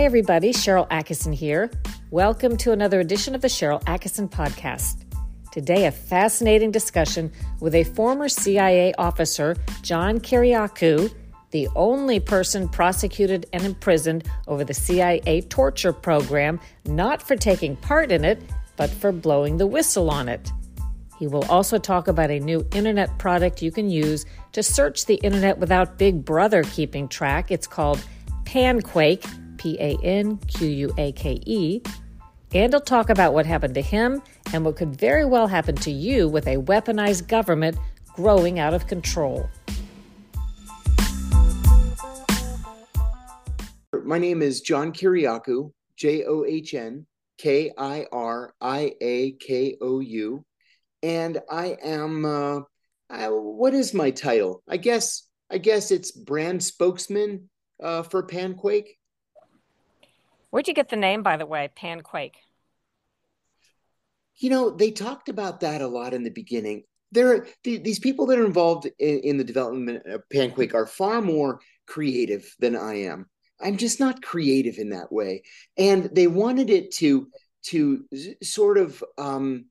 Hi, everybody. Sharyl Attkisson here. Welcome to another edition of the Sharyl Attkisson Podcast. Today, a fascinating discussion with a former CIA officer, John Kiriakou, the only person prosecuted and imprisoned over the CIA torture program, not for taking part in it, but for blowing the whistle on it. He will also talk about a new internet product you can use to search the internet without Big Brother keeping track. It's called Panquake, P A N Q U A K E. And he'll talk about what happened to him and what could very well happen to you with a weaponized government growing out of control. My name is John Kiriakou, J O H N K I R I A K O U. And I am, uh, I, what is my title? I guess, I guess it's brand spokesman uh, for Panquake. Where'd you get the name, by the way, Panquake? You know, they talked about that a lot in the beginning. There, are, these people that are involved in, in the development of Panquake are far more creative than I am. I'm just not creative in that way, and they wanted it to to sort of um,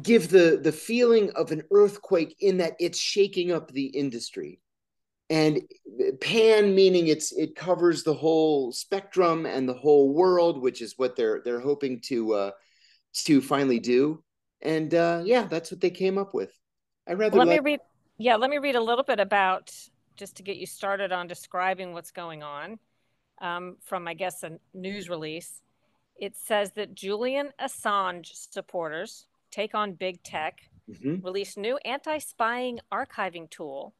give the the feeling of an earthquake in that it's shaking up the industry and pan meaning it's it covers the whole spectrum and the whole world which is what they're they're hoping to uh to finally do. And uh yeah that's what they came up with. I rather let like- me read yeah let me read a little bit about just to get you started on describing what's going on um, from i guess a news release. It says that julian assange supporters take on big tech mm-hmm. release new anti-spying archiving tool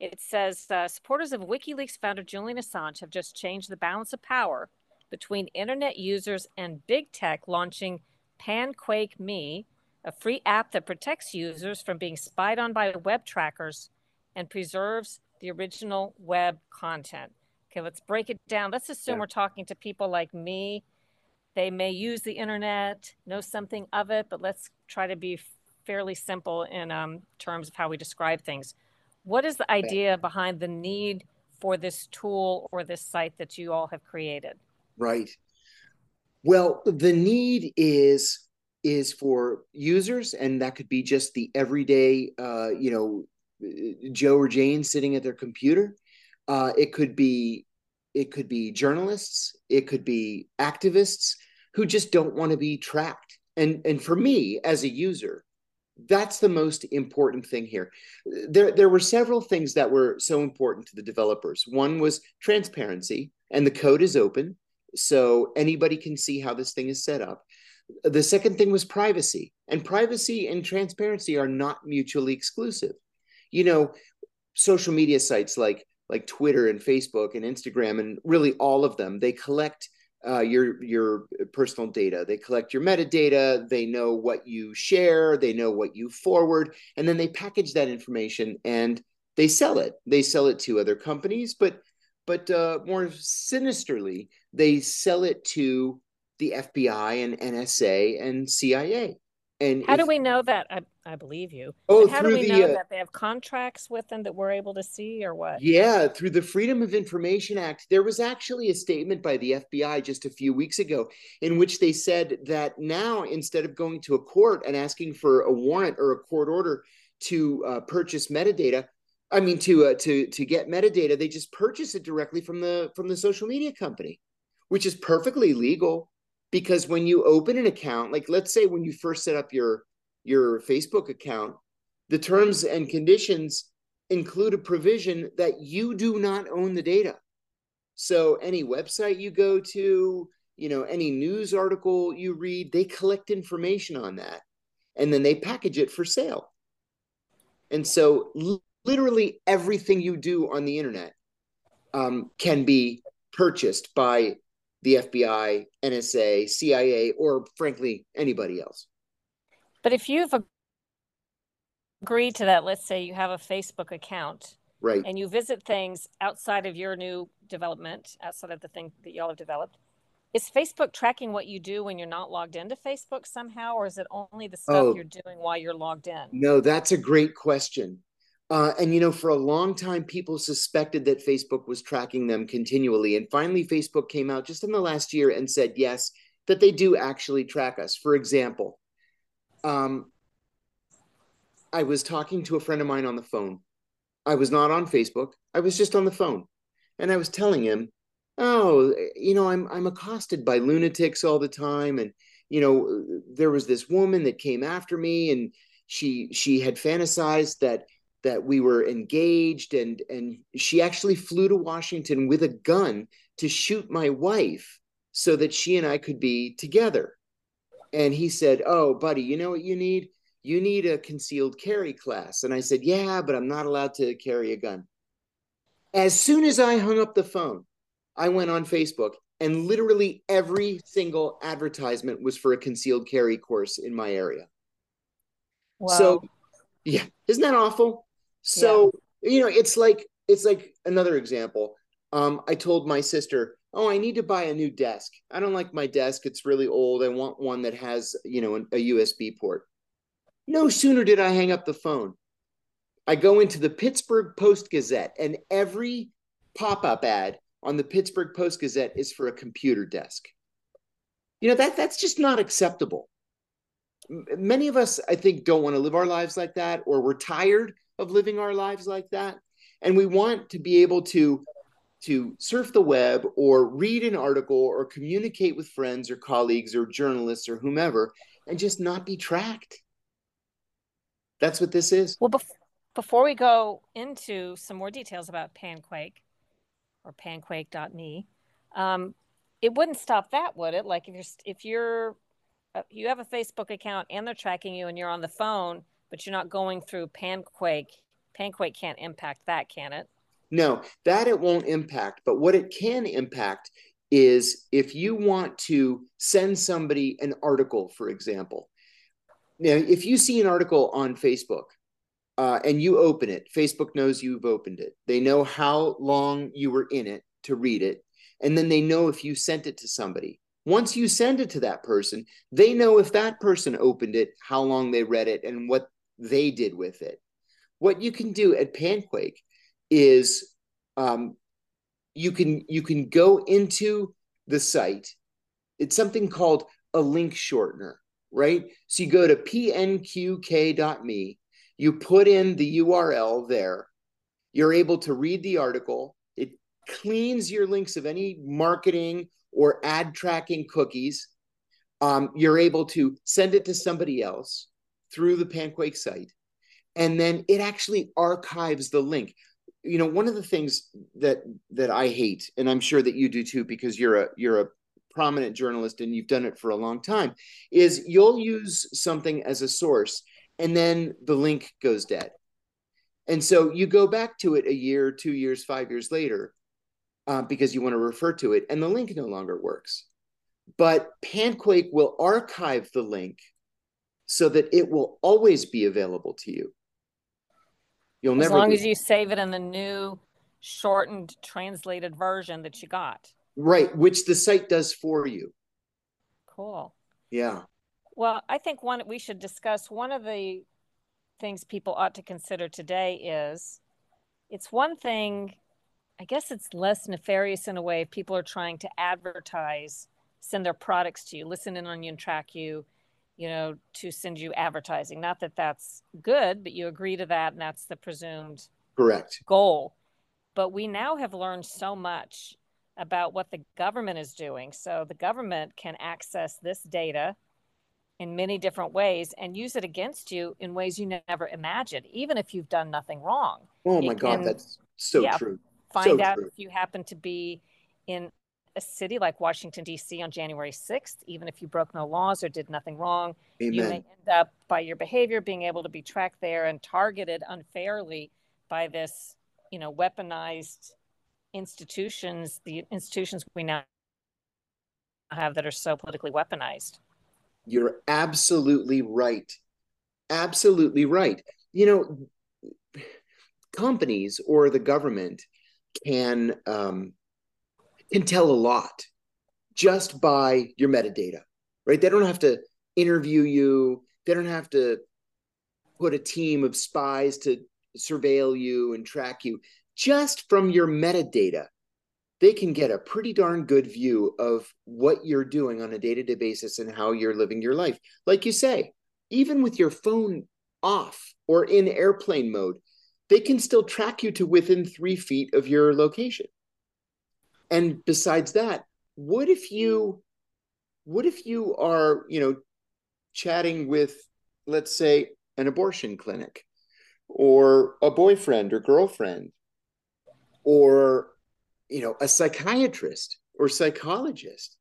it says uh, supporters of WikiLeaks founder Julian Assange have just changed the balance of power between internet users and big tech, launching Panquake Me, a free app that protects users from being spied on by web trackers and preserves the original web content. Okay, let's break it down. Let's assume yeah. we're talking to people like me. They may use the internet, know something of it, but let's try to be fairly simple in um, terms of how we describe things. What is the idea behind the need for this tool or this site that you all have created? Right. Well, the need is is for users, and that could be just the everyday, uh, you know, Joe or Jane sitting at their computer. Uh, it could be it could be journalists. It could be activists who just don't want to be tracked. And and for me as a user, that's the most important thing here. There, there were several things that were so important to the developers. One was transparency, and the code is open, so anybody can see how this thing is set up. The second thing was privacy, and privacy and transparency are not mutually exclusive. You know, social media sites like like Twitter and Facebook and Instagram and really all of them, they collect uh, your your personal data. They collect your metadata. They know what you share. They know what you forward, and then they package that information and they sell it. They sell it to other companies, but but uh, more sinisterly, they sell it to the FBI and NSA and CIA. And how if, do we know that? I, I believe you. Oh, how do we the, know uh, that they have contracts with them that we're able to see, or what? Yeah, through the Freedom of Information Act, there was actually a statement by the FBI just a few weeks ago in which they said that now instead of going to a court and asking for a warrant or a court order to uh, purchase metadata, I mean to uh, to to get metadata, they just purchase it directly from the from the social media company, which is perfectly legal because when you open an account like let's say when you first set up your your facebook account the terms and conditions include a provision that you do not own the data. So any website you go to you know any news article you read they collect information on that and then they package it for sale. And so literally everything you do on the internet um, can be purchased by the FBI, NSA, CIA, or frankly, anybody else. But if you've agreed to that, let's say you have a Facebook account, right, and you visit things outside of your new development, outside of the thing that y'all have developed, is Facebook tracking what you do when you're not logged into Facebook somehow, or is it only the stuff oh, you're doing while you're logged in? No, that's a great question. Uh, and you know, for a long time, people suspected that Facebook was tracking them continually. And finally, Facebook came out just in the last year and said, yes, that they do actually track us. For example, um, I was talking to a friend of mine on the phone. I was not on Facebook. I was just on the phone. And I was telling him, oh, you know, I'm I'm accosted by lunatics all the time. And, you know, there was this woman that came after me and she she had fantasized that that we were engaged and and she actually flew to Washington with a gun to shoot my wife so that she and I could be together. And he said, "Oh, buddy, you know what you need? You need a concealed carry class." And I said, "Yeah, but I'm not allowed to carry a gun." As soon as I hung up the phone, I went on Facebook and literally every single advertisement was for a concealed carry course in my area. Wow. So, yeah, isn't that awful? So, yeah. you know, it's like it's like another example. Um, I told my sister, "Oh, I need to buy a new desk. I don't like my desk; it's really old. I want one that has, you know, a USB port." No sooner did I hang up the phone, I go into the Pittsburgh Post Gazette, and every pop-up ad on the Pittsburgh Post Gazette is for a computer desk. You know that that's just not acceptable. Many of us, I think, don't want to live our lives like that, or we're tired of living our lives like that, and we want to be able to to surf the web or read an article or communicate with friends or colleagues or journalists or whomever and just not be tracked. That's what this is. Well, bef- before we go into some more details about Panquake or panquake.me, um, it wouldn't stop that, would it? Like if you're if you're uh, you have a Facebook account and they're tracking you and you're on the phone, but you're not going through Panquake, Panquake can't impact that, can it? No, that it won't impact. But what it can impact is if you want to send somebody an article, for example. Now, if you see an article on Facebook uh, and you open it, Facebook knows you've opened it. They know how long you were in it to read it. And then they know if you sent it to somebody. Once you send it to that person, they know if that person opened it, how long they read it, and what they did with it. What you can do at Panquake is um, you can you can go into the site. It's something called a link shortener, right? So you go to pnqk.me, you put in the URL there, you're able to read the article. It cleans your links of any marketing or ad tracking cookies. Um, you're able to send it to somebody else through the Panquake site, and then it actually archives the link. You know, one of the things that that I hate, and I'm sure that you do too, because you're a you're a prominent journalist and you've done it for a long time, is you'll use something as a source and then the link goes dead. And so you go back to it a year, two years, five years later, uh, because you want to refer to it, and the link no longer works. But Panquake will archive the link so that it will always be available to you. You'll as never. As long as you save it in the new shortened translated version that you got. Right, which the site does for you. Cool. Yeah. Well, I think one we should discuss one of the things people ought to consider today is it's one thing I guess it's less nefarious in a way if people are trying to advertise, send their products to you, listen in on you and track you, you know, to send you advertising. Not that that's good, but you agree to that and that's the presumed correct goal. But we now have learned so much about what the government is doing. So the government can access this data in many different ways and use it against you in ways you never imagined, even if you've done nothing wrong. Oh my God, that's so yeah, true. Find so out true. if you happen to be in a city like Washington, D.C. on January 6th, even if you broke no laws or did nothing wrong, Amen. you may end up by your behavior being able to be tracked there and targeted unfairly by this, you know, weaponized institutions, the institutions we now have that are so politically weaponized. You're absolutely right. Absolutely right. You know, companies or the government can um, can tell a lot just by your metadata, right? They don't have to interview you. They don't have to put a team of spies to surveil you and track you just from your metadata they can get a pretty darn good view of what you're doing on a day-to-day basis and how you're living your life like you say even with your phone off or in airplane mode they can still track you to within three feet of your location and besides that what if you what if you are you know chatting with let's say an abortion clinic or a boyfriend or girlfriend or you know a psychiatrist or psychologist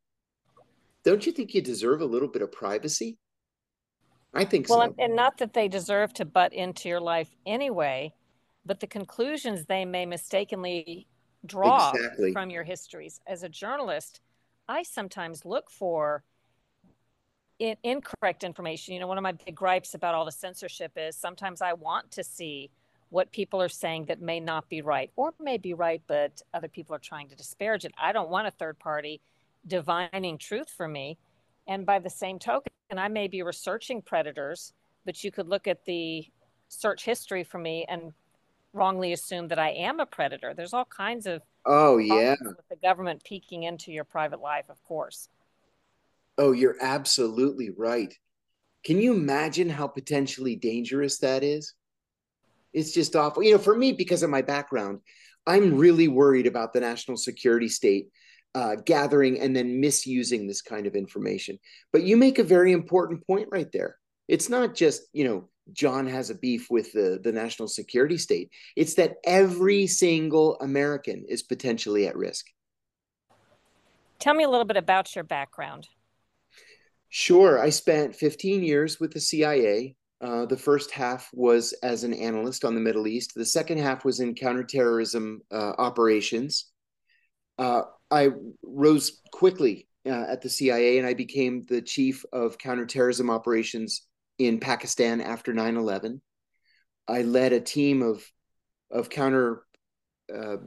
don't you think you deserve a little bit of privacy i think so. well, so and not that they deserve to butt into your life anyway but the conclusions they may mistakenly draw exactly. from your histories as a journalist i sometimes look for in, incorrect information. You know, one of my big gripes about all the censorship is sometimes I want to see what people are saying that may not be right or may be right, but other people are trying to disparage it. I don't want a third party divining truth for me. And by the same token, I may be researching predators, but you could look at the search history for me and wrongly assume that I am a predator. There's all kinds of oh yeah with the government peeking into your private life, of course. Oh, you're absolutely right. Can you imagine how potentially dangerous that is? It's just awful. You know, for me, because of my background, I'm really worried about the national security state uh, gathering and then misusing this kind of information. But you make a very important point right there. It's not just, you know, John has a beef with the, the national security state. It's that every single American is potentially at risk. Tell me a little bit about your background. Sure. I spent 15 years with the CIA. Uh, the first half was as an analyst on the Middle East. The second half was in counterterrorism uh, operations. Uh, I rose quickly uh, at the CIA and I became the chief of counterterrorism operations in Pakistan after 9 11. I led a team of, of counter uh,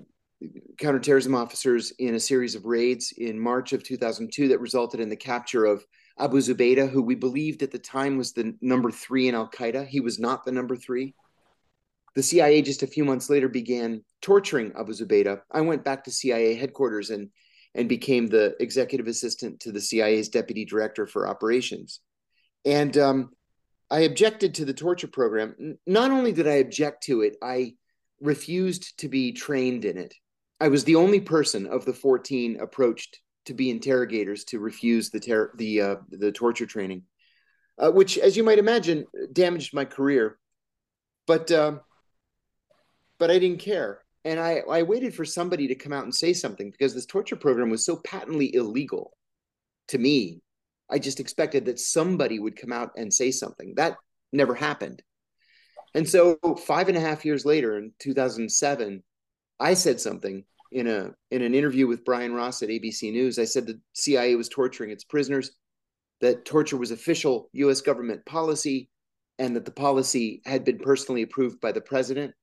counterterrorism officers in a series of raids in March of 2002 that resulted in the capture of Abu Zubaydah, who we believed at the time was the number three in Al Qaeda. He was not the number three. The CIA just a few months later began torturing Abu Zubaydah. I went back to CIA headquarters and and became the executive assistant to the CIA's deputy director for operations. And um, I objected to the torture program. Not only did I object to it, I refused to be trained in it. I was the only person of the 14 approached to be interrogators to refuse the ter- the uh, the torture training, uh, which, as you might imagine, damaged my career. But uh, but I didn't care, and I I waited for somebody to come out and say something because this torture program was so patently illegal to me. I just expected that somebody would come out and say something. That never happened. And so, five and a half years later, in 2007, I said something in a in an interview with Brian Ross at ABC News, I said the CIA was torturing its prisoners, that torture was official U.S. government policy, and that the policy had been personally approved by the president.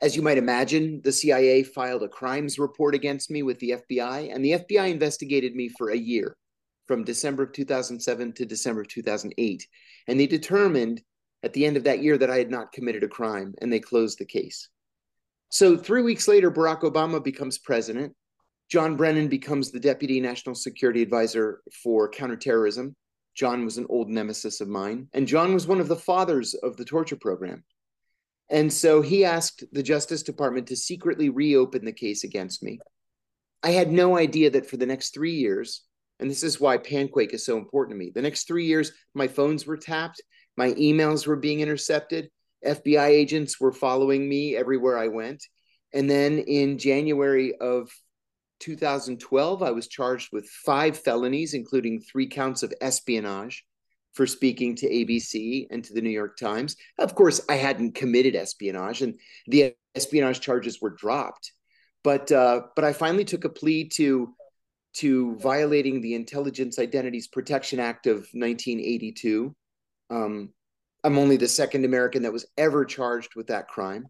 As you might imagine, the CIA filed a crimes report against me with the FBI, and the FBI investigated me for a year, from December of 2007 to December of 2008. And they determined at the end of that year that I had not committed a crime, and they closed the case. So three weeks later, Barack Obama becomes president. John Brennan becomes the deputy national security advisor for counterterrorism. John was an old nemesis of mine, and John was one of the fathers of the torture program. And so he asked the Justice Department to secretly reopen the case against me. I had no idea that for the next three years, and this is why Panquake is so important to me, the next three years, my phones were tapped, my emails were being intercepted, FBI agents were following me everywhere I went. And then in January of 2012, I was charged with five felonies, including three counts of espionage for speaking to ABC and to the New York Times. Of course, I hadn't committed espionage, and the espionage charges were dropped. But uh, but I finally took a plea to to violating the Intelligence Identities Protection Act of 1982. Um, I'm only the second American that was ever charged with that crime.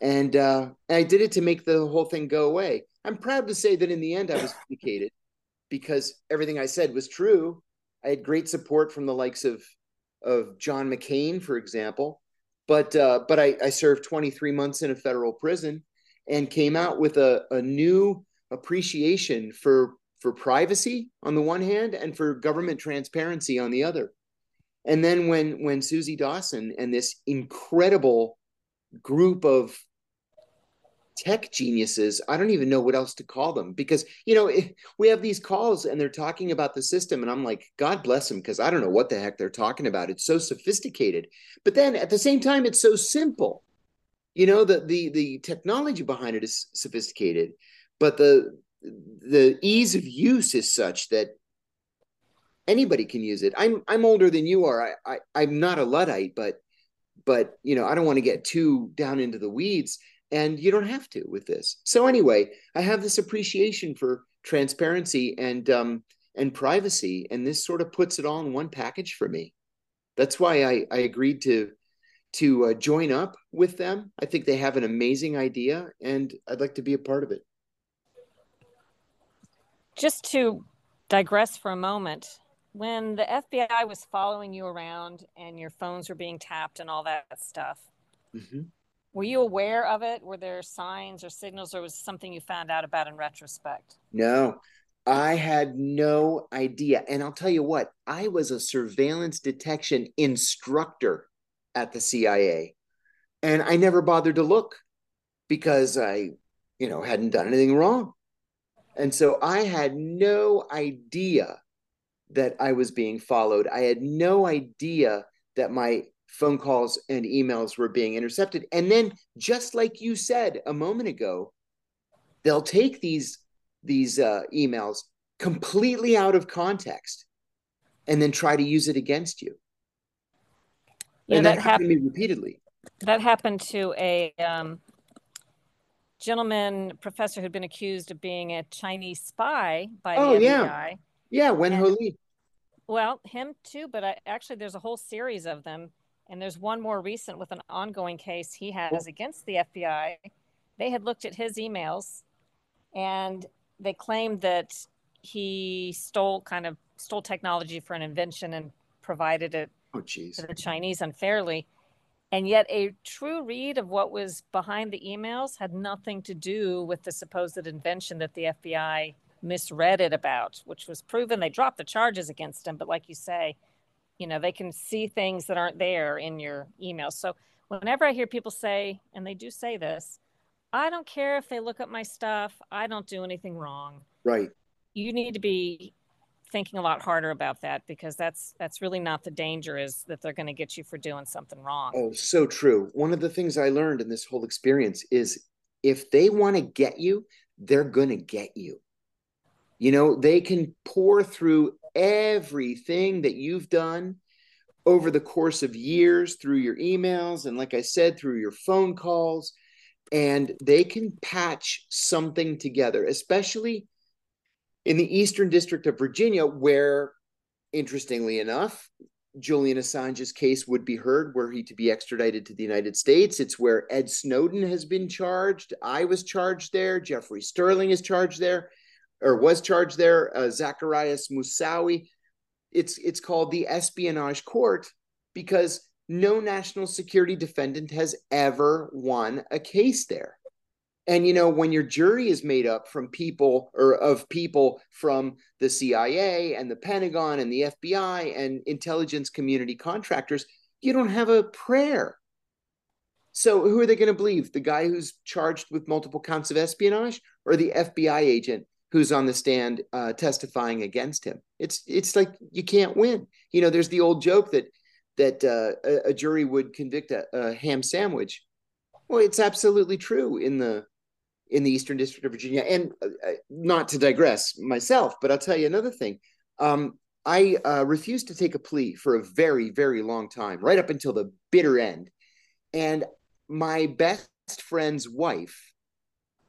And uh, I did it to make the whole thing go away. I'm proud to say that in the end, I was vindicated because everything I said was true. I had great support from the likes of of John McCain, for example. but uh, but I, I served 23 months in a federal prison and came out with a, a new appreciation for for privacy on the one hand and for government transparency on the other. And then when when Suzie Dawson and this incredible group of tech geniuses i don't even know what else to call them because you know we have these calls and they're talking about the system and i'm like god bless them because i don't know what the heck they're talking about. It's so sophisticated. But then at the same time it's so simple. You know the the the technology behind it is sophisticated but the the ease of use is such that anybody can use it. I'm i'm older than you are. I, I i'm not a luddite but but you know i don't want to get too down into the weeds and you don't have to with this. So anyway i have this appreciation for transparency and um and privacy and this sort of puts it all in one package for me. That's why i i agreed to to uh, join up with them. I think they have an amazing idea and i'd like to be a part of it just to digress for a moment when the fbi was following you around and your phones were being tapped and all that stuff mm-hmm were you aware of it? Were there signs or signals, or was it something you found out about in retrospect? No, I had no idea. And I'll tell you what, I was a surveillance detection instructor at the CIA. And I never bothered to look because I, you know, hadn't done anything wrong. And so I had no idea that I was being followed. I had no idea that my phone calls and emails were being intercepted. And then, just like you said a moment ago, they'll take these these uh, emails completely out of context and then try to use it against you. Yeah, and that, that happened to me repeatedly. That happened to a um, gentleman professor who'd been accused of being a Chinese spy by oh, the FBI. Yeah, yeah Wen Ho Lee. Well, him too, but I, actually, there's a whole series of them and there's one more recent with an ongoing case he has against the FBI. They had looked at his emails and they claimed that he stole kind of stole technology for an invention and provided it oh, to the Chinese unfairly. And yet, a true read of what was behind the emails had nothing to do with the supposed invention that the FBI misread it about, which was proven. They dropped the charges against him. But, like you say, you know they can see things that aren't there in your email so whenever i hear people say and they do say this i don't care if they look up my stuff i don't do anything wrong right you need to be thinking a lot harder about that because that's that's really not the danger is that they're going to get you for doing something wrong. Oh so true. One of the things i learned in this whole experience is if they want to get you they're going to get you. You know they can pour through everything that you've done over the course of years through your emails and like I said through your phone calls and they can patch something together especially in the Eastern District of Virginia where interestingly enough Julian Assange's case would be heard were he to be extradited to the United States. It's where Ed Snowden has been charged. I was charged there. Jeffrey Sterling is charged there or was charged there, uh, Zacarias Moussaoui. It's it's called the espionage court because no national security defendant has ever won a case there. And you know, when your jury is made up from people or of people from the CIA and the Pentagon and the FBI and intelligence community contractors, you don't have a prayer. So who are they going to believe? The guy who's charged with multiple counts of espionage or the FBI agent who's on the stand uh, testifying against him. It's it's like you can't win. You know, there's the old joke that that uh, a, a, jury would convict a, a, ham sandwich. Well, it's absolutely true in the in the Eastern District of Virginia. And uh, uh not to digress myself, but I'll tell you another thing. Um, I uh, refused to take a plea for a very very long time, right up until the bitter end. And my best friend's wife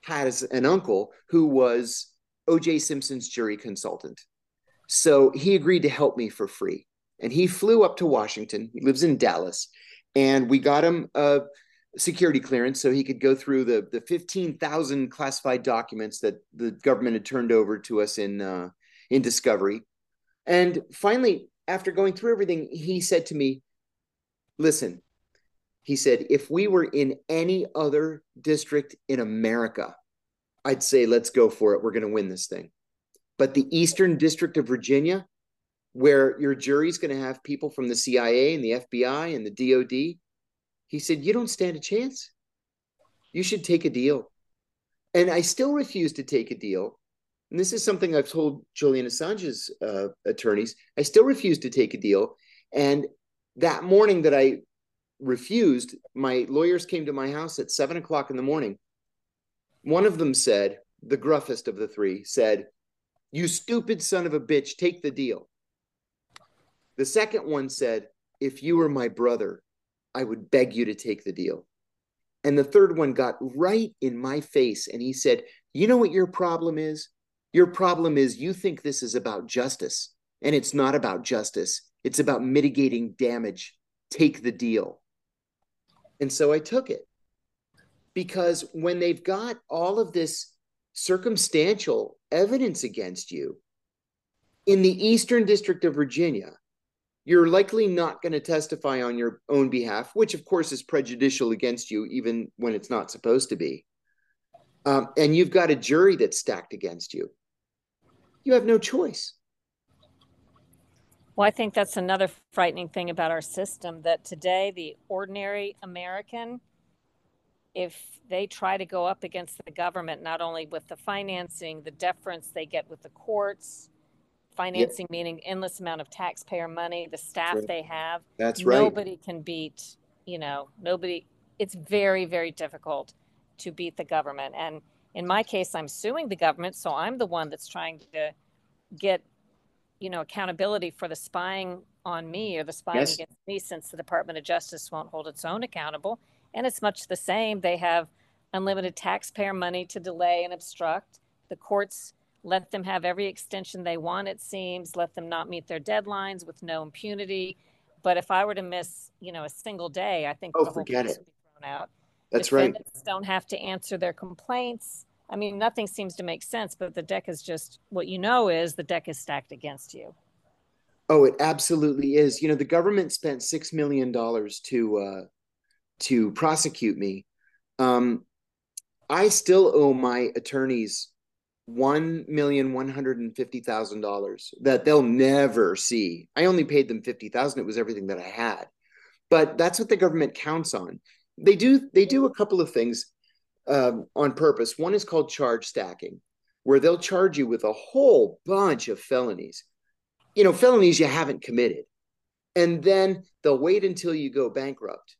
has an uncle who was OJ Simpson's jury consultant. So he agreed to help me for free. And he flew up to Washington. He lives in Dallas. And we got him a security clearance so he could go through the, the 15,000 classified documents that the government had turned over to us in, uh, in Discovery. And finally, after going through everything, he said to me, Listen, He said, if we were in any other district in America, I'd say, let's go for it. We're going to win this thing. But the Eastern District of Virginia, where your jury's going to have people from the CIA and the FBI and the DOD, he said, you don't stand a chance. You should take a deal. And I still refuse to take a deal. And this is something I've told Julian Assange's uh, attorneys. I still refuse to take a deal. And that morning that I refused, my lawyers came to my house at seven o'clock in the morning. One of them said, the gruffest of the three, said, You stupid son of a bitch, take the deal. The second one said, If you were my brother, I would beg you to take the deal. And the third one got right in my face and he said, You know what your problem is? Your problem is you think this is about justice, and it's not about justice. It's about mitigating damage. Take the deal. And so I took it because when they've got all of this circumstantial evidence against you in the Eastern District of Virginia, you're likely not going to testify on your own behalf, which of course is prejudicial against you, even when it's not supposed to be. Um, and you've got a jury that's stacked against you. You have no choice. Well, I think that's another frightening thing about our system that today the ordinary American, if they try to go up against the government, not only with the financing, the deference they get with the courts, financing yep. meaning endless amount of taxpayer money, the staff right. they have, that's right. Nobody can beat, you know, nobody. It's very, very difficult to beat the government. And in my case, I'm suing the government, so I'm the one that's trying to get, you know, accountability for the spying on me or the spying yes. against me, since the Department of Justice won't hold its own accountable. And it's much the same. They have unlimited taxpayer money to delay and obstruct. The courts let them have every extension they want, it seems, let them not meet their deadlines with no impunity. But if I were to miss, you know, a single day, I think oh, the whole forget it. would be thrown out. That's Defendants right. Don't have to answer their complaints. I mean, nothing seems to make sense, but the deck is just what you know is the deck is stacked against you. Oh, it absolutely is. You know, the government spent six million dollars to uh, to prosecute me. Um, I still owe my attorneys one million one hundred and fifty thousand dollars that they'll never see. I only paid them fifty thousand. It was everything that I had, but that's what the government counts on. They do they do a couple of things um, on purpose. One is called charge stacking, where they'll charge you with a whole bunch of felonies, you know, felonies you haven't committed. And then they'll wait until you go bankrupt.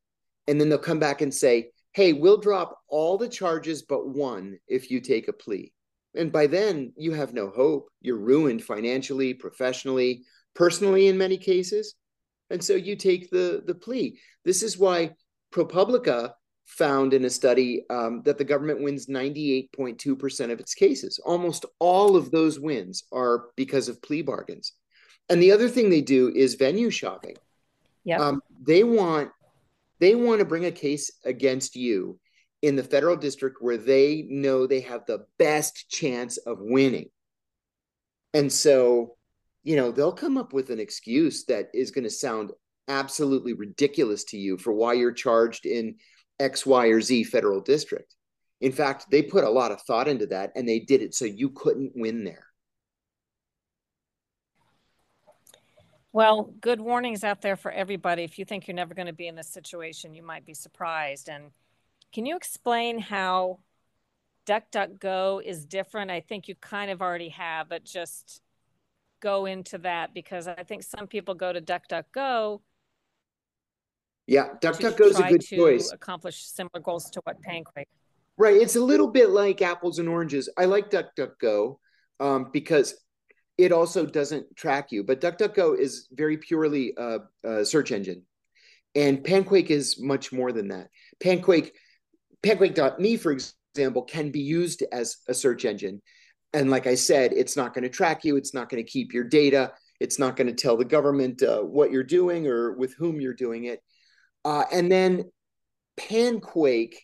And then they'll come back and say, hey, we'll drop all the charges but one if you take a plea. And by then, you have no hope. You're ruined financially, professionally, personally, in many cases. And so you take the, the plea. This is why ProPublica found in a study um, that the government wins 98.2% of its cases. Almost all of those wins are because of plea bargains. And the other thing they do is venue shopping. Yeah. Um, they want they want to bring a case against you in the federal district where they know they have the best chance of winning. And so, you know, they'll come up with an excuse that is going to sound absolutely ridiculous to you for why you're charged in X, Y, or Z federal district. In fact, they put a lot of thought into that and they did it so you couldn't win there. Well, good warnings out there for everybody. If you think you're never going to be in this situation, you might be surprised. And can you explain how DuckDuckGo is different? I think you kind of already have, but just go into that because I think some people go to DuckDuckGo yeah, DuckDuckGo is a good to choice. Accomplish similar goals to what Panquake. Right. It's a little bit like apples and oranges. I like DuckDuckGo um, because it also doesn't track you, but DuckDuckGo is very purely a, a search engine, and Panquake is much more than that. Panquake, Panquake.me, for example, can be used as a search engine, and like I said, it's not going to track you. It's not going to keep your data. It's not going to tell the government uh, what you're doing or with whom you're doing it. Uh, and then Panquake,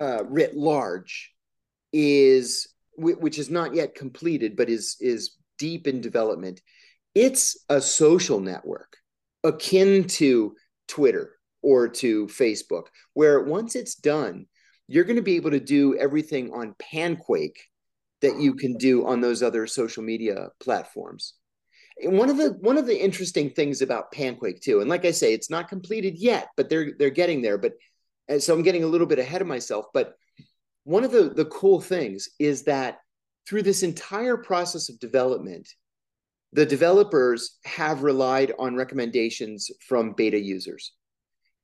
uh, writ large, is which is not yet completed, but is is deep in development. It's a social network akin to Twitter, or to Facebook, where once it's done, you're going to be able to do everything on Panquake that you can do on those other social media platforms. And one of the one of the interesting things about Panquake too, and like I say, it's not completed yet, but they're they're getting there. But uh, so I'm getting a little bit ahead of myself. But one of the the cool things is that through this entire process of development, the developers have relied on recommendations from beta users.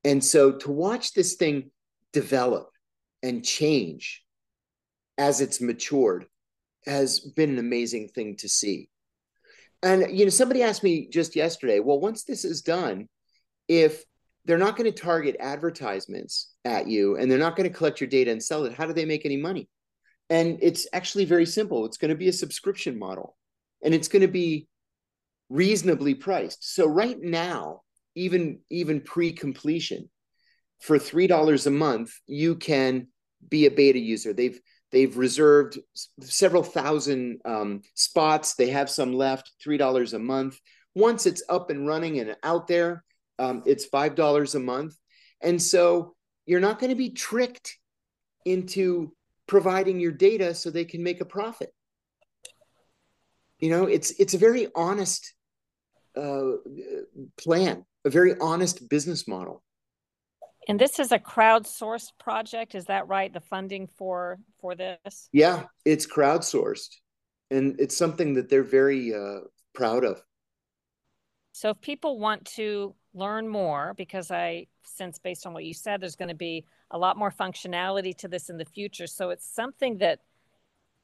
And so to watch this thing develop and change as it's matured has been an amazing thing to see. And you know, somebody asked me just yesterday, well, once this is done, if they're not going to target advertisements at you and they're not going to collect your data and sell it, how do they make any money? And it's actually very simple. It's going to be a subscription model and it's going to be reasonably priced. So right now, even even pre-completion, for three dollars a month, you can be a beta user. They've they've reserved several thousand um, spots. They have some left. Three dollars a month. Once it's up and running and out there, um, it's five dollars a month. And so you're not going to be tricked into providing your data so they can make a profit. You know, it's it's a very honest uh, plan, a very honest business model. And this is a crowdsourced project, is that right? The funding for for this? Yeah, it's crowdsourced, and it's something that they're very uh, proud of. So, if people want to learn more, because I sense based on what you said, there's going to be a lot more functionality to this in the future. So, it's something that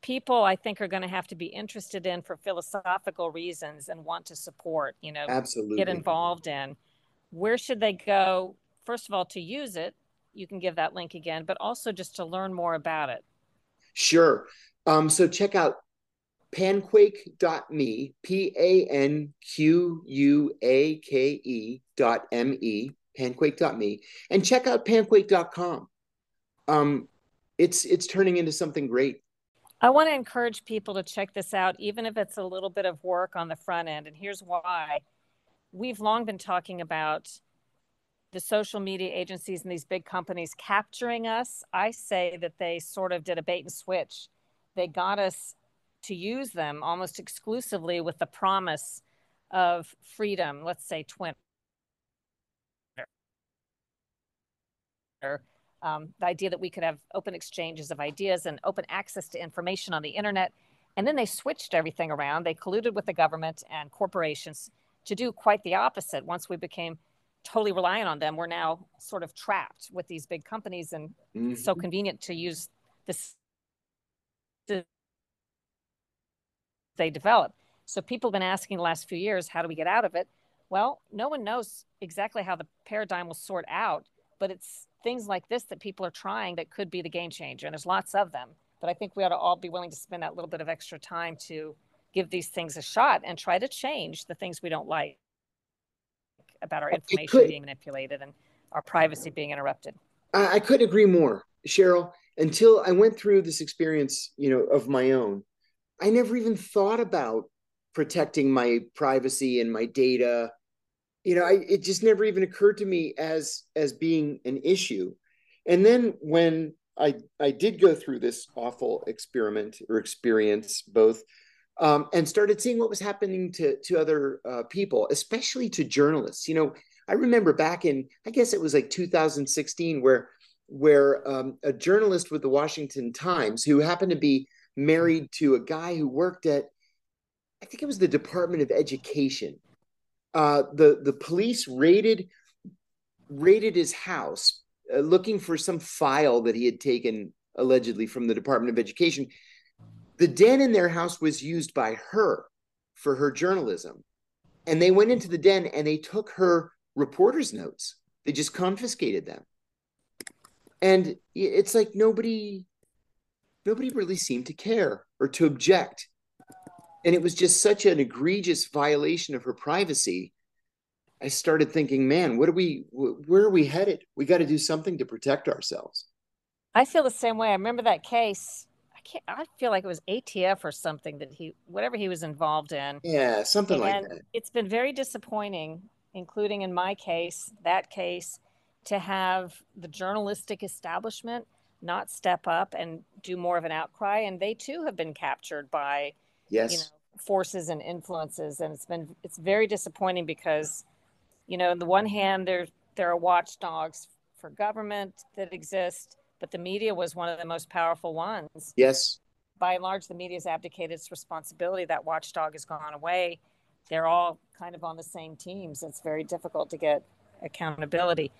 people I think are going to have to be interested in for philosophical reasons and want to support, you know, absolutely get involved in. Where should they go? First of all, to use it, you can give that link again, but also just to learn more about it. Sure. Um, so check out panquake.me, P A N Q U A K E dot M E, panquake.me, and check out panquake.com. Um, it's it's turning into something great. I want to encourage people to check this out, even if it's a little bit of work on the front end. And here's why. We've long been talking about the social media agencies and these big companies capturing us. I say that they sort of did a bait and switch. They got us to use them almost exclusively with the promise of freedom, let's say Twitter um, the idea that we could have open exchanges of ideas and open access to information on the internet. And then they switched everything around. They colluded with the government and corporations to do quite the opposite. Once we became totally reliant on them, we're now sort of trapped with these big companies and mm-hmm. so convenient to use this they develop. So people have been asking the last few years, how do we get out of it? Well, no one knows exactly how the paradigm will sort out, but it's things like this that people are trying that could be the game changer. And there's lots of them. But I think we ought to all be willing to spend that little bit of extra time to give these things a shot and try to change the things we don't like about our information being manipulated and our privacy mm-hmm. being interrupted. I, I couldn't agree more, Sharyl. Until I went through this experience, you know, of my own, I never even thought about protecting my privacy and my data you know, I, it just never even occurred to me as as being an issue. And then when I I did go through this awful experiment or experience both, um, and started seeing what was happening to to other uh, people, especially to journalists. You know, I remember back in I guess it was like 2016 where where um, a journalist with the Washington Times who happened to be married to a guy who worked at I think it was the Department of Education uh, the the police raided raided his house uh, looking for some file that he had taken allegedly from the Department of Education. The den in their house was used by her for her journalism. And they went into the den and they took her reporter's notes. They just confiscated them. And it's like nobody nobody really seemed to care or to object and it was just such an egregious violation of her privacy i started thinking man what are we where are we headed we got to do something to protect ourselves i feel the same way i remember that case can't i feel like it was atf or something that he whatever he was involved in yeah something and like that it's been very disappointing including in my case that case to have the journalistic establishment not step up and do more of an outcry. And they too have been captured by yes. you know, forces and influences. And it's been it's very disappointing because, you know, on the one hand, there there are watchdogs for government that exist, but the media was one of the most powerful ones. Yes. By and large, the media has abdicated its responsibility. That watchdog has gone away. They're all kind of on the same teams. It's very difficult to get accountability.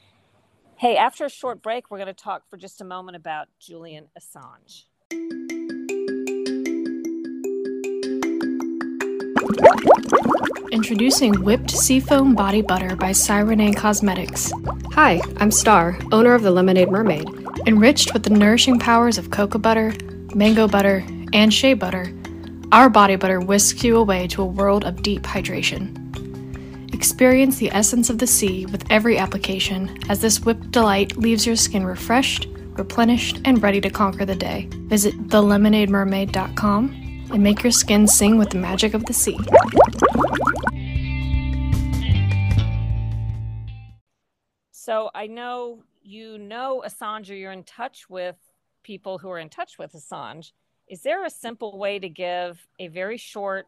Hey, after a short break, we're going to talk for just a moment about Julian Assange. Introducing Whipped Seafoam Body Butter by Cyrene Cosmetics. Hi, I'm Star, owner of the Lemonade Mermaid. Enriched with the nourishing powers of cocoa butter, mango butter, and shea butter, our body butter whisks you away to a world of deep hydration. Experience the essence of the sea with every application, as this whipped delight leaves your skin refreshed, replenished, and ready to conquer the day. Visit thelemonademermaid.com and make your skin sing with the magic of the sea. So I know you know Assange or you're in touch with people who are in touch with Assange. Is there a simple way to give a very short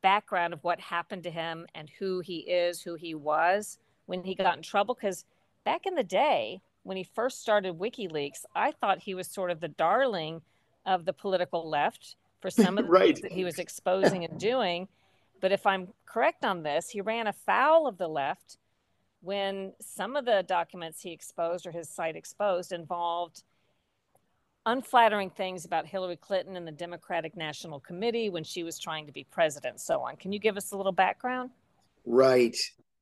background of what happened to him and who he is, who he was when he got in trouble. Because back in the day, when he first started WikiLeaks, I thought he was sort of the darling of the political left for some of the right. things that he was exposing and doing. But if I'm correct on this, he ran afoul of the left when some of the documents he exposed or his site exposed involved unflattering things about Hillary Clinton and the Democratic National Committee when she was trying to be president, so on. Can you give us a little background? Right.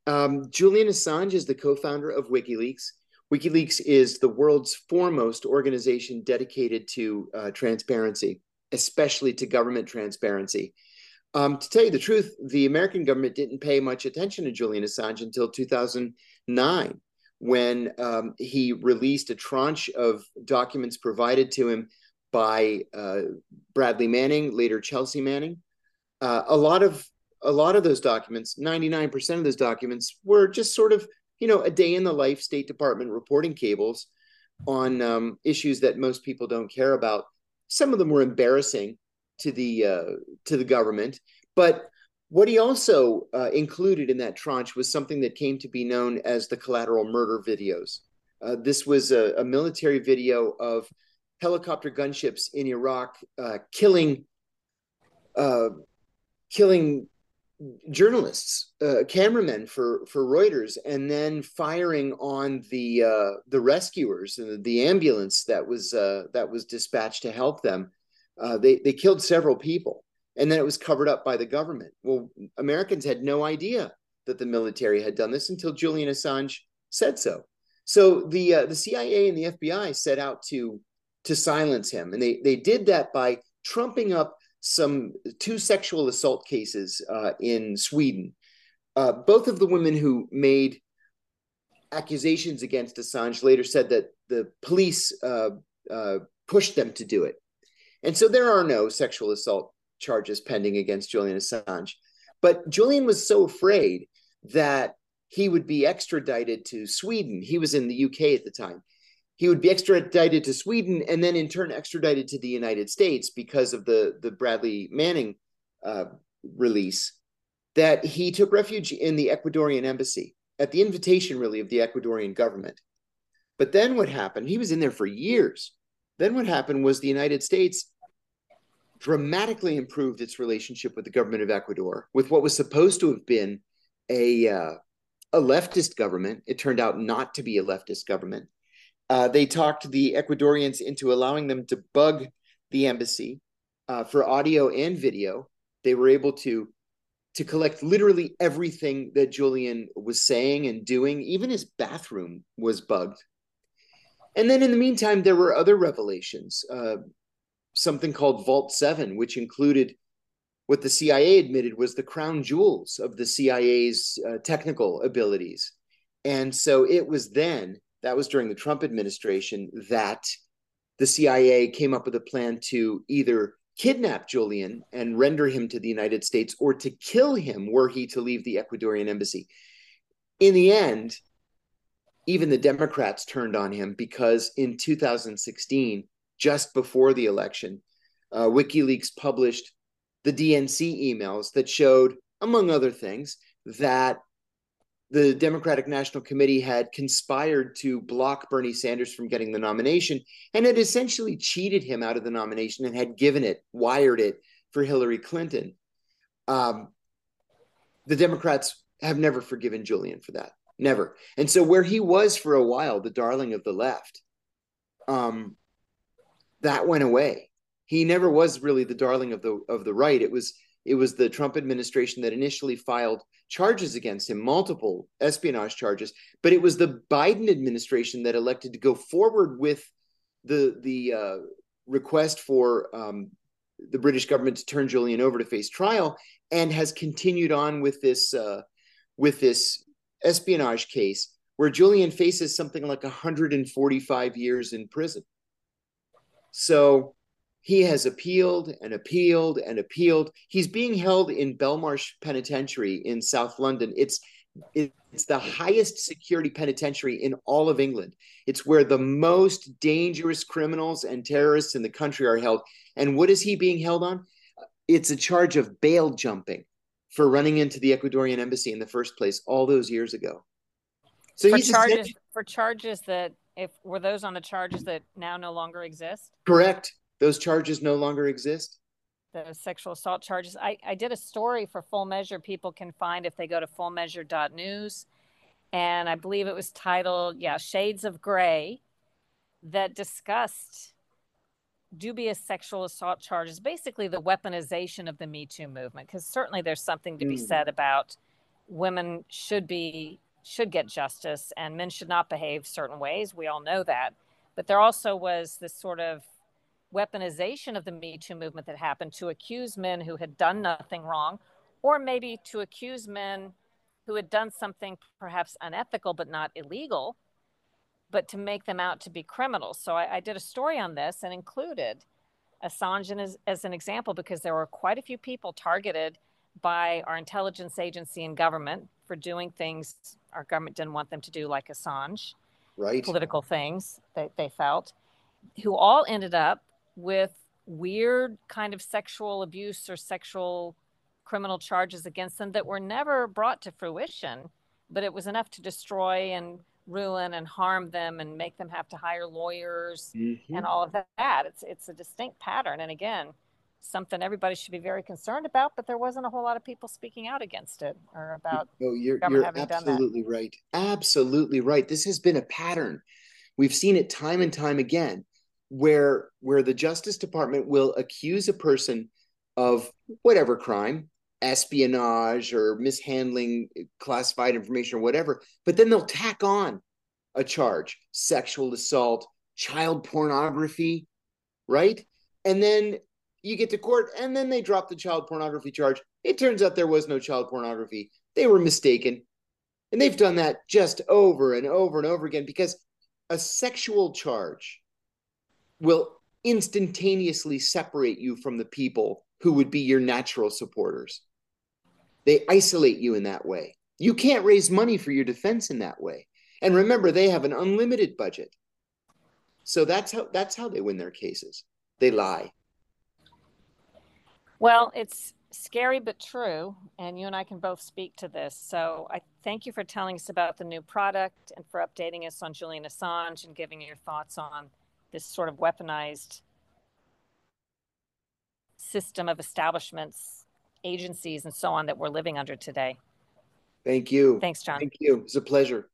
Um, Julian Assange is the co founder of WikiLeaks. WikiLeaks is the world's foremost organization dedicated to uh, transparency, especially to government transparency. Um, to tell you the truth, the American government didn't pay much attention to Julian Assange until 2009 when um, he released a tranche of documents provided to him by uh, Bradley Manning, later Chelsea Manning. Uh, a lot of a lot of those documents, 99% of those documents, were just sort of you know a day in the life State Department reporting cables on um, issues that most people don't care about. Some of them were embarrassing to the uh, to the government, but what he also uh, included in that tranche was something that came to be known as the collateral murder videos. Uh, this was a, a, military video of helicopter gunships in Iraq uh, killing uh, killing journalists, uh, cameramen for for Reuters, and then firing on the uh, the rescuers and the ambulance that was that was dispatched to help them. They they killed several people and then it was covered up by the government. Well, Americans had no idea that the military had done this until Julian Assange said so. So the uh, the CIA and the FBI set out to to silence him, and they they did that by trumping up some two sexual assault cases uh, in Sweden. Uh, both of the women who made accusations against Assange later said that the police uh, uh, pushed them to do it, and so there are no sexual assault charges pending against Julian Assange. But Julian was so afraid that he would be extradited to Sweden. He was in the UK at the time. He would be extradited to Sweden and then in turn extradited to the United States because of the, the Bradley Manning uh, release, that he took refuge in the Ecuadorian embassy at the invitation, really, of the Ecuadorian government. But then what happened? He was in there for years. Then what happened was the United States dramatically improved its relationship with the government of Ecuador, with what was supposed to have been a uh, a leftist government. It turned out not to be a leftist government. Uh, they talked the Ecuadorians into allowing them to bug the embassy uh, for audio and video. They were able to to collect literally everything that Julian was saying and doing. Even his bathroom was bugged. And then in the meantime, there were other revelations. Uh, something called Vault 7, which included what the CIA admitted was the crown jewels of the CIA's uh, technical abilities. And so it was then, that was during the Trump administration, that the CIA came up with a plan to either kidnap Julian and render him to the United States or to kill him were he to leave the Ecuadorian embassy. In the end, even the Democrats turned on him because in 2016, just before the election, uh, WikiLeaks published the DNC emails that showed, among other things, that the Democratic National Committee had conspired to block Bernie Sanders from getting the nomination and had essentially cheated him out of the nomination and had given it, wired it for Hillary Clinton. Um, the Democrats have never forgiven Julian for that. Never. And so where he was for a while, the darling of the left, um, that went away. He never was really the darling of the of the right. It was it was the Trump administration that initially filed charges against him, multiple espionage charges, but it was the Biden administration that elected to go forward with the the uh, request for um, the British government to turn Julian over to face trial, and has continued on with this uh, with this espionage case where Julian faces something like 145 years in prison. So he has appealed and appealed and appealed. He's being held in Belmarsh Penitentiary in South London. It's it's the highest security penitentiary in all of England. It's where the most dangerous criminals and terrorists in the country are held. And what is he being held on? It's a charge of bail jumping for running into the Ecuadorian embassy in the first place all those years ago. So for charges for charges that if were those on the charges that now no longer exist? Correct. Those charges no longer exist. The sexual assault charges. I, I did a story for Full Measure. People can find if they go to fullmeasure.news. And I believe it was titled, yeah, Shades of Gray, that discussed dubious sexual assault charges, basically the weaponization of the Me Too movement. Because certainly there's something to be mm. said about women should be should get justice and men should not behave certain ways. We all know that. But there also was this sort of weaponization of the Me Too movement that happened to accuse men who had done nothing wrong, or maybe to accuse men who had done something perhaps unethical but not illegal but to make them out to be criminals. So I, I did a story on this and included Assange as, as an example because there were quite a few people targeted by our intelligence agency and government for doing things our government didn't want them to do, like Assange, right? Political things that they felt, who all ended up with weird kind of sexual abuse or sexual criminal charges against them that were never brought to fruition, but it was enough to destroy and ruin and harm them and make them have to hire lawyers mm-hmm. and all of that. It's it's a distinct pattern, and again, something everybody should be very concerned about. But there wasn't a whole lot of people speaking out against it or about. Oh, you're you're absolutely right. Absolutely right. This has been a pattern. We've seen it time and time again, where where the Justice Department will accuse a person of whatever crime, espionage or mishandling eh, classified information or whatever, but then they'll tack on a charge sexual assault, child pornography, right? And then you get to court and then they drop the child pornography charge. It turns out there was no child pornography. They were mistaken. And they've done that just over and over and over again because a sexual charge will instantaneously separate you from the people who would be your natural supporters. They isolate you in that way. You can't raise money for your defense in that way. And remember, they have an unlimited budget. So that's how that's how they win their cases. They lie. Well, it's scary but true, and you and I can both speak to this. So I thank you for telling us about the new product and for updating us on Julian Assange and giving your thoughts on this sort of weaponized system of establishments agencies and so on that we're living under today. Thank you. Thanks, John. Thank you. It's a pleasure.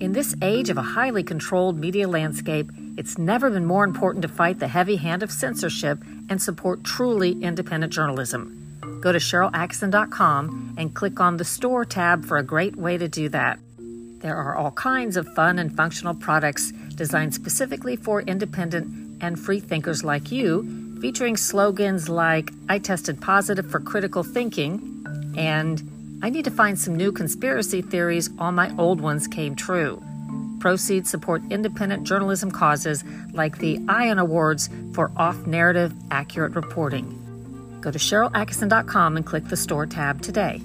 In this age of a highly controlled media landscape, it's never been more important to fight the heavy hand of censorship and support truly independent journalism. Go to SharylAttkisson.com and click on the Store tab for a great way to do that. There are all kinds of fun and functional products designed specifically for independent and free thinkers like you, featuring slogans like I tested positive for critical thinking and I need to find some new conspiracy theories, all my old ones came true. Proceeds support independent journalism causes like the ION Awards for off narrative accurate reporting. Go to SharylAttkisson.com and click the store tab today.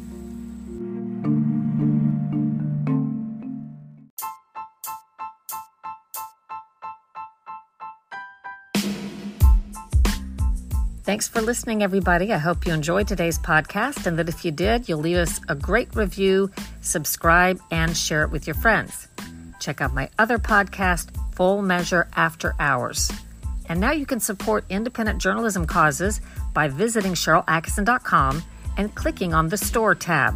Thanks for listening, everybody. I hope you enjoyed today's podcast and that if you did, you'll leave us a great review, subscribe, and share it with your friends. Check out my other podcast, Full Measure After Hours. And now you can support independent journalism causes by visiting SharylAttkisson.com and clicking on the Store tab.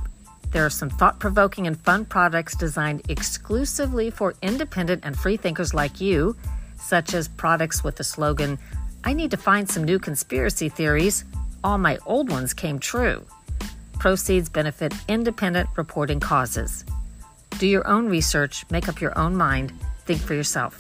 There are some thought provoking and fun products designed exclusively for independent and free thinkers like you, such as products with the slogan, I need to find some new conspiracy theories. All my old ones came true. Proceeds benefit independent reporting causes. Do your own research, make up your own mind, think for yourself.